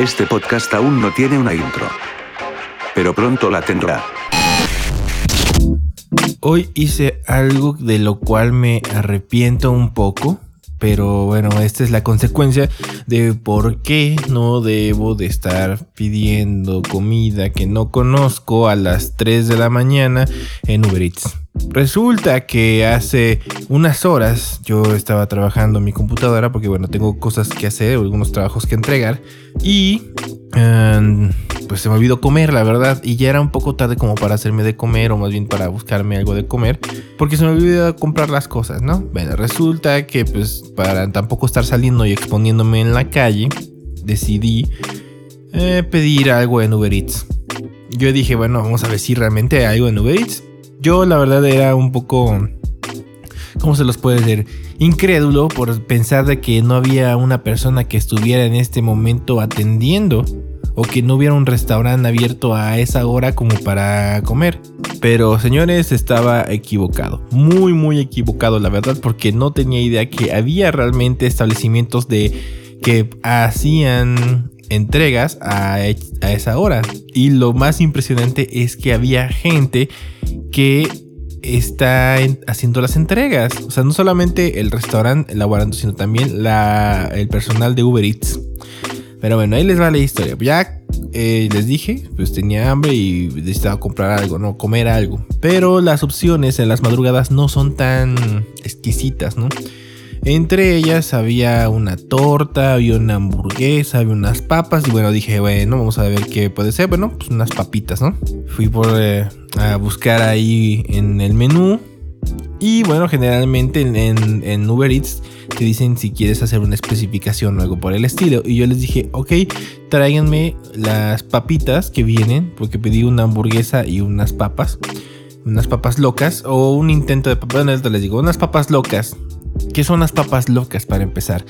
Este podcast aún no tiene una intro. Pero pronto la tendrá. Hoy hice algo de lo cual me arrepiento un poco. Pero bueno, esta es la consecuencia de por qué no debo de estar pidiendo comida que no conozco a las 3 de la mañana en Uber Eats. Resulta que hace unas horas yo estaba trabajando en mi computadora porque bueno, tengo cosas que hacer, algunos trabajos que entregar y em, pues se me olvidó comer, la verdad, y ya era un poco tarde como para hacerme de comer o más bien para buscarme algo de comer porque se me olvidó comprar las cosas, ¿no? Bueno, resulta que pues para tampoco estar saliendo y exponiéndome en la calle, decidí eh, pedir algo en Uber Eats. Yo dije, bueno, vamos a ver si realmente hay algo en Uber Eats yo la verdad era un poco... ¿Cómo se los puede decir? Incrédulo por pensar de que no había una persona que estuviera en este momento atendiendo o que no hubiera un restaurante abierto a esa hora como para comer. Pero señores, estaba equivocado. Muy, muy equivocado, la verdad, porque no tenía idea que había realmente establecimientos de que hacían entregas a, esa hora. Y lo más impresionante es que había gente que está haciendo las entregas. O sea, no solamente el restaurante elaborando, sino también la, el personal de Uber Eats. Pero bueno, ahí les va la historia. Ya eh, les dije, pues tenía hambre y necesitaba comprar algo, no comer algo. Pero las opciones en las madrugadas no son tan exquisitas, ¿no? Entre ellas había una torta, había una hamburguesa, había unas papas. Y bueno, dije, bueno, vamos a ver qué puede ser. Bueno, pues unas papitas, ¿no? Fui por eh, a buscar ahí en el menú. Y bueno, generalmente en, en, Uber Eats te dicen si quieres hacer una especificación o algo por el estilo. Y yo les dije, ok, tráiganme las papitas que vienen, porque pedí una hamburguesa y unas papas. Unas papas locas o un intento de papas. Esto les digo, unas papas locas ¿Qué son las papas locas para empezar?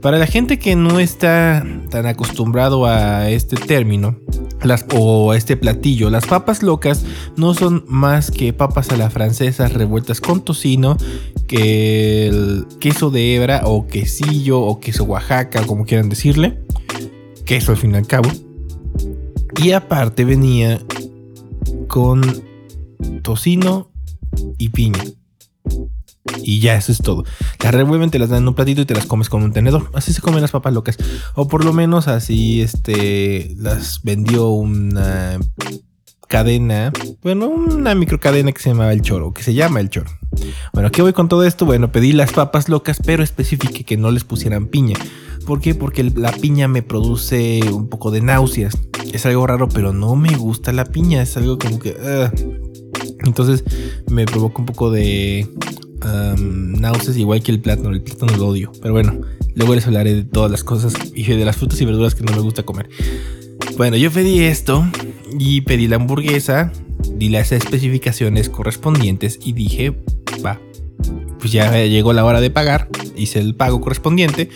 Para la gente que no está tan acostumbrado a este término las, o a este platillo, las papas locas no son más que papas a la francesa revueltas con tocino, que el queso de hebra o quesillo o queso Oaxaca, como quieran decirle, queso al fin y al cabo. Y aparte venía con tocino y piña. Y ya, eso es todo. Las revuelven, te las dan en un platito y te las comes con un tenedor. Así se comen las papas locas. O por lo menos así, este, las vendió una cadena, bueno, una microcadena que se llamaba El Choro, que se llama El Choro. Bueno, ¿qué voy con todo esto? Bueno, pedí las papas locas, pero especifique que no les pusieran piña. ¿Por qué? Porque la piña me produce un poco de náuseas. Es algo raro, pero no me gusta la piña. Es algo como que... Entonces me provoca un poco de náuseas, igual que el plátano. El plátano lo odio. Pero bueno, luego les hablaré de todas las cosas y de las frutas y verduras que no me gusta comer. Bueno, yo pedí esto y pedí la hamburguesa, di las especificaciones correspondientes y dije, va, pues ya llegó la hora de pagar, hice el pago correspondiente.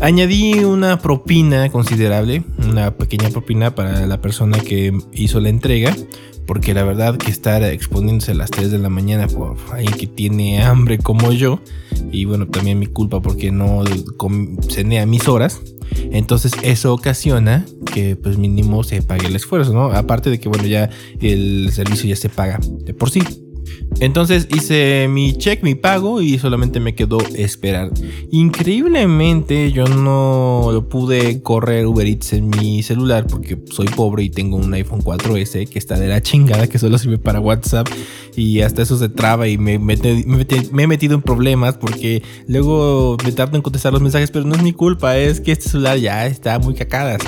Añadí una propina considerable, una pequeña propina para la persona que hizo la entrega porque la verdad que estar exponiéndose a las 3 de la mañana por alguien que tiene hambre como yo, y bueno, también mi culpa porque no cené a mis horas, entonces eso ocasiona que pues mínimo se pague el esfuerzo, ¿no? Aparte de que bueno, ya el servicio ya se paga de por sí. Entonces hice mi check, mi pago y solamente me quedó esperar. Increíblemente yo no lo pude correr Uber Eats en mi celular porque soy pobre y tengo un iPhone 4S que está de la chingada, que solo sirve para WhatsApp y hasta eso se traba y me, me, he metido en problemas porque luego me tardo en contestar los mensajes, pero no es mi culpa, es que este celular ya está muy cacadas.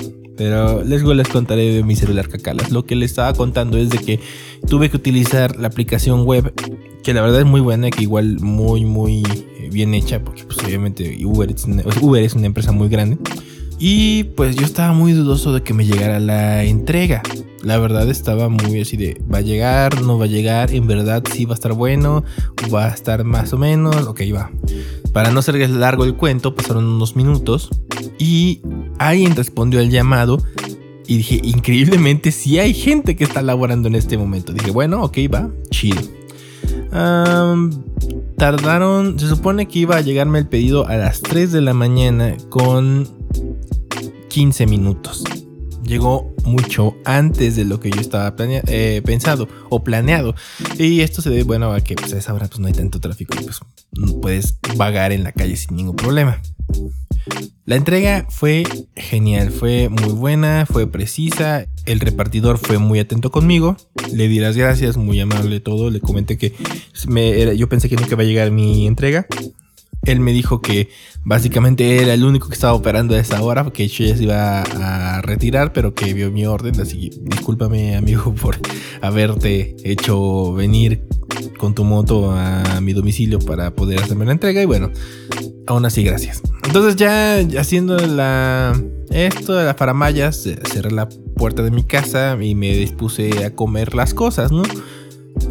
Pero luego les contaré de mi celular cacalas. Lo que les estaba contando es de que tuve que utilizar la aplicación web, que la verdad es muy buena, que igual muy, muy bien hecha, porque pues obviamente Uber es una, Uber es una empresa muy grande. Y pues yo estaba muy dudoso de que me llegara la entrega. La verdad estaba muy así de, va a llegar, no va a llegar, en verdad sí va a estar bueno, va a estar más o menos, ok, va. Para no ser largo el cuento, pasaron unos minutos y alguien respondió al llamado y dije, increíblemente sí hay gente que está laborando en este momento. Dije, bueno, ok, va, chido. tardaron, se supone que iba a llegarme el pedido a las 3 de la mañana con 15 minutos. llegó mucho antes de lo que yo estaba eh, pensado o planeado. Y esto se debe, bueno, a que pues, a esa hora pues, no hay tanto tráfico y pues puedes vagar en la calle sin ningún problema. La entrega fue genial, fue muy buena, fue precisa. El repartidor fue muy atento conmigo. Le di las gracias, muy amable todo. Le comenté que me, yo pensé que nunca iba a llegar mi entrega. Él me dijo que básicamente era el único que estaba operando a esa hora, que yo ya se iba a retirar, pero que vio mi orden. Así que discúlpame, amigo, por haberte hecho venir con tu moto a mi domicilio para poder hacerme la entrega. Y bueno, aún así, gracias. Entonces, ya haciendo esto de las paramayas, cerré la puerta de mi casa y me dispuse a comer las cosas, ¿no?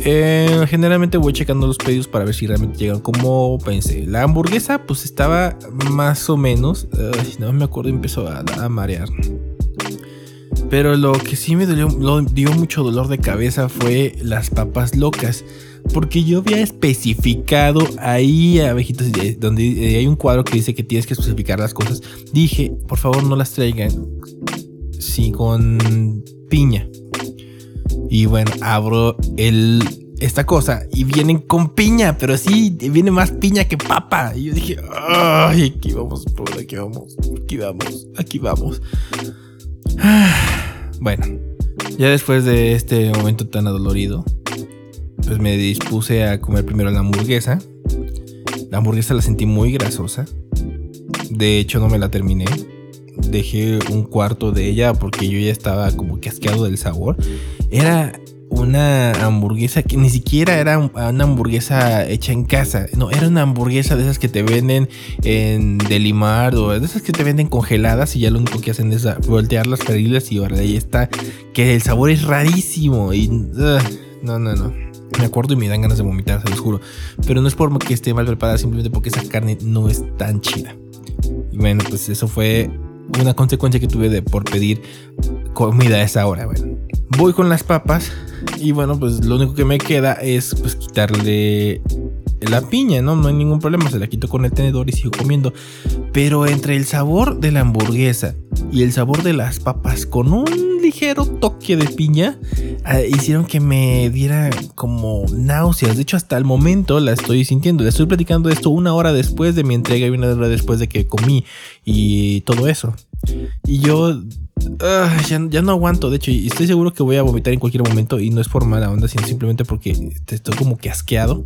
Eh, generalmente voy checando los pedidos para ver si realmente llegan como pensé. La hamburguesa pues estaba más o menos. no me acuerdo, empezó a, marear. Pero lo que sí me dio mucho dolor de cabeza fue las papas locas. Porque yo había especificado ahí, abejitos, donde hay un cuadro que dice que tienes que especificar las cosas. Dije, por favor no las traigan. Sí, con piña. Y bueno, abro el, esta cosa y vienen con piña, pero sí, viene más piña que papa. Y yo dije, ay, aquí vamos, por aquí vamos, aquí vamos, aquí vamos. Bueno, ya después de este momento tan adolorido, pues me dispuse a comer primero la hamburguesa. La hamburguesa la sentí muy grasosa. De hecho, no me la terminé dejé un cuarto de ella porque yo ya estaba como que asqueado del sabor. Era una hamburguesa que ni siquiera era una hamburguesa hecha en casa. No, era una hamburguesa de esas que te venden en Delimar o de esas que te venden congeladas y ya lo único que hacen es voltear las ferilas y ahora ahí está. Que el sabor es rarísimo y... no, no, no. Me acuerdo y me dan ganas de vomitar, se los juro. Pero no es por que esté mal preparada, simplemente porque esa carne no es tan chida. Y bueno, pues eso fue una consecuencia que tuve de por pedir comida a esa hora. Bueno, voy con las papas y bueno, pues lo único que me queda es pues quitarle la piña, ¿no? No hay ningún problema, se la quito con el tenedor y sigo comiendo. Pero entre el sabor de la hamburguesa y el sabor de las papas con un ligero toque de piña ah, hicieron que me diera como náuseas. De hecho, hasta el momento la estoy sintiendo. Le estoy platicando esto una hora después de mi entrega y una hora después de que comí y todo eso. Y yo ah, ya, no aguanto, de hecho, y estoy seguro que voy a vomitar en cualquier momento y no es por mala onda, sino simplemente porque estoy como que asqueado.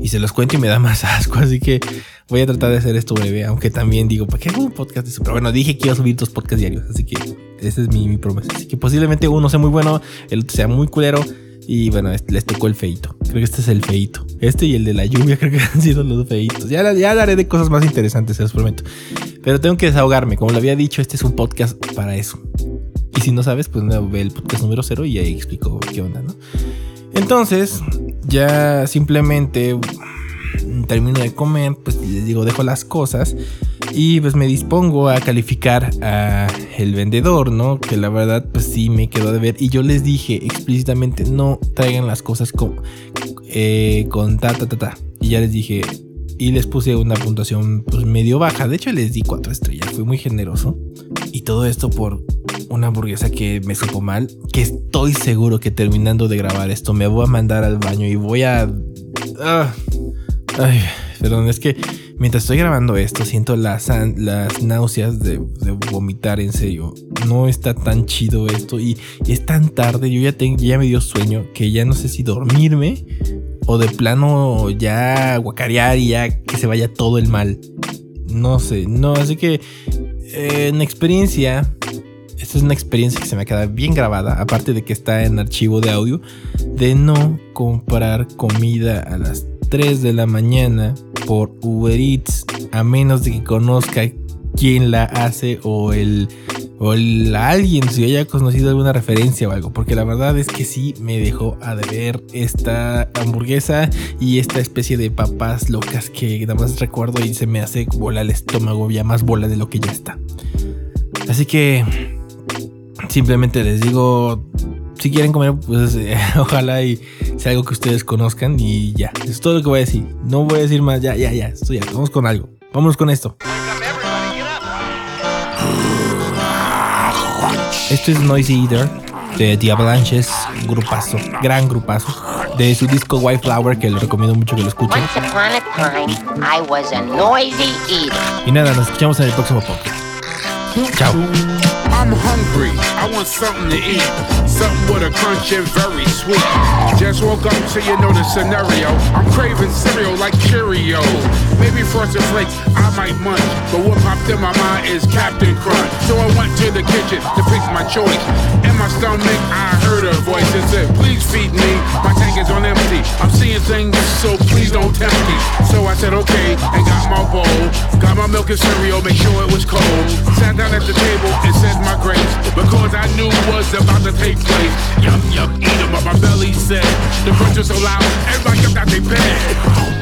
Y se los cuento y me da más asco, así que voy a tratar de hacer esto breve, aunque también digo, ¿para qué hago un podcast de eso? Pero bueno, dije que iba a subir dos podcasts diarios, así que esa es mi, mi promesa. Así que posiblemente uno sea muy bueno, el otro sea muy culero. Y bueno, les tocó el feito. Creo que este es el feito. Este y el de la lluvia creo que han sido los feitos. Ya, ya hablaré de cosas más interesantes, se los prometo. Pero tengo que desahogarme. Como lo había dicho, este es un podcast para eso. Y si no sabes, pues ve el podcast número cero y ahí explico qué onda, ¿no? Entonces, ya simplemente termino de comer, pues les digo, dejo las cosas y pues me dispongo a calificar a el vendedor, ¿no? Que la verdad pues sí me quedó de ver. Y yo les dije explícitamente no traigan las cosas con, eh, con ta ta ta ta. Y ya les dije y les puse una puntuación pues medio baja, de hecho les di cuatro estrellas, fui muy generoso. Y todo esto por una hamburguesa que me supo mal, que estoy seguro que terminando de grabar esto me voy a mandar al baño y voy a... Ah, ay, perdón, es que mientras estoy grabando esto siento las, las náuseas de, vomitar en serio. No está tan chido esto y, es tan tarde, yo ya, tengo, ya me dio sueño que ya no sé si dormirme o de plano ya guacarear y ya que se vaya todo el mal. No sé, no, así que eh, en experiencia esta es una experiencia que se me queda bien grabada, aparte de que está en archivo de audio, de no comprar comida a las 3 de la mañana por Uber Eats, a menos de que conozca quién la hace o el o alguien si haya conocido alguna referencia o algo, porque la verdad es que sí me dejó a deber esta hamburguesa y esta especie de papas locas que nada más recuerdo y se me hace bola el estómago, ya más bola de lo que ya está. Así que Simplemente les digo, si quieren comer, pues ojalá y sea algo que ustedes conozcan y ya. Es todo lo que voy a decir. No voy a decir más, ya, ya, ya. Estoy ya. Vamos con algo. Vámonos con esto. Esto es Noisy Eater de The Avalanches, grupazo, gran grupazo, de su disco White Flower que les recomiendo mucho que lo escuchen. Once upon a time, I was a noisy eater. Y nada, nos escuchamos en el próximo podcast. Chao. I'm hungry. I want something to eat. Something with a crunch and very sweet. Just woke up so you know the scenario. I'm craving cereal like Cheerios. Maybe Frosted Flakes I might munch. But what popped in my mind is Captain Crunch. So I went to the kitchen to pick my choice. In my stomach, I heard a voice that said, Please feed me. My tank is on empty. I'm seeing things, so please don't tempt me. So I said, Okay, and got my bowl. Got my milk and cereal, make sure it was cold. Sat down at the table and said my grace. Because I knew what's about to take place. Yup, yup, eat 'em up. My belly said, The crunch was so loud, everybody jumped out their bed.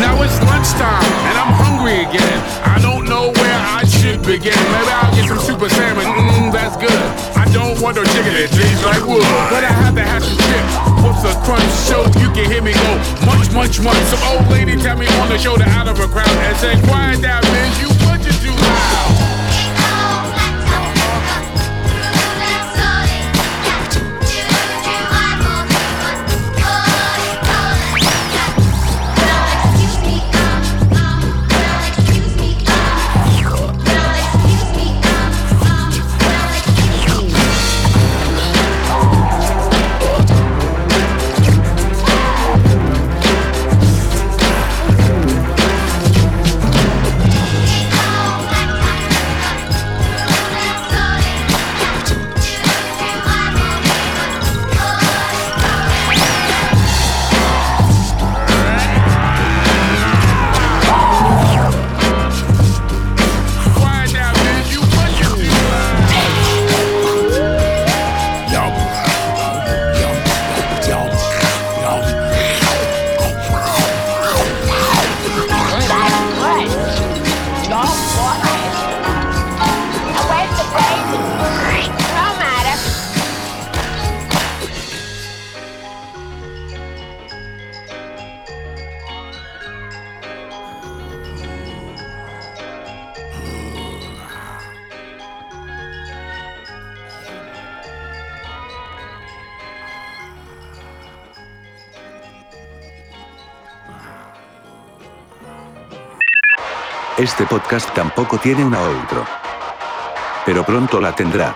Now it's lunchtime and I'm hungry again. I don't know where I should begin. Maybe I'll get some super salmon. Mmm, that's good. I don't want no chicken that tastes like wood. But I have to have some chips with the crunch so you can hear me go munch, munch, munch. Some old lady tell me on the shoulder out of a crowd and said, Quiet down, bitch, you Este podcast tampoco tiene una outro. Pero pronto la tendrá.